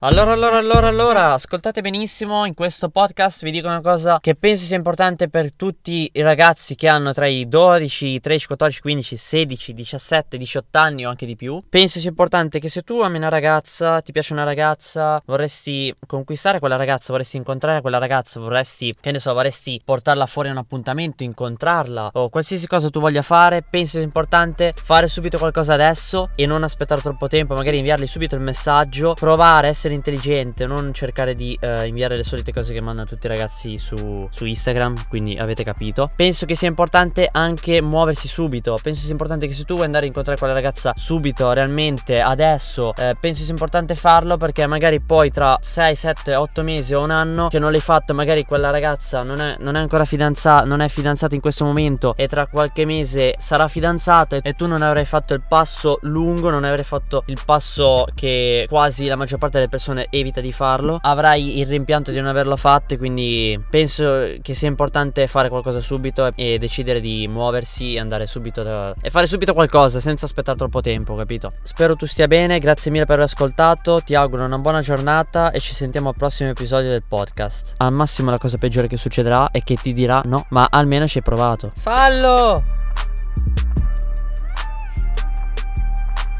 Allora, allora, allora, allora, ascoltate benissimo, in questo podcast vi dico una cosa che penso sia importante per tutti i ragazzi che hanno tra i 12, 13, 14, 15, 16, 17, 18 anni o anche di più. Penso sia importante che se tu ami una ragazza, ti piace una ragazza, vorresti conquistare quella ragazza, vorresti incontrare quella ragazza, vorresti, che ne so, vorresti portarla fuori a un appuntamento, incontrarla o qualsiasi cosa tu voglia fare, penso sia importante fare subito qualcosa adesso e non aspettare troppo tempo, magari inviargli subito il messaggio, provare a essere essere intelligente, non cercare di uh, inviare le solite cose che mandano tutti i ragazzi su, su, Instagram, quindi avete capito. Penso che sia importante anche muoversi subito, penso sia importante che se tu vuoi andare a incontrare quella ragazza subito, realmente, adesso, eh, penso sia importante farlo perché magari poi tra 6, 7, 8 mesi o un anno che non l'hai fatto, magari quella ragazza non è, non è ancora fidanzata, non è fidanzata in questo momento e tra qualche mese sarà fidanzata e tu non avrai fatto il passo lungo, non avrai fatto il passo che quasi la maggior parte delle persone persone evita di farlo, avrai il rimpianto di non averlo fatto e quindi penso che sia importante fare qualcosa subito e decidere di muoversi e andare subito da... e fare subito qualcosa senza aspettare troppo tempo, capito? Spero tu stia bene, grazie mille per aver ascoltato, ti auguro una buona giornata e ci sentiamo al prossimo episodio del podcast. Al massimo la cosa peggiore che succederà è che ti dirà no, ma almeno ci hai provato. Fallo!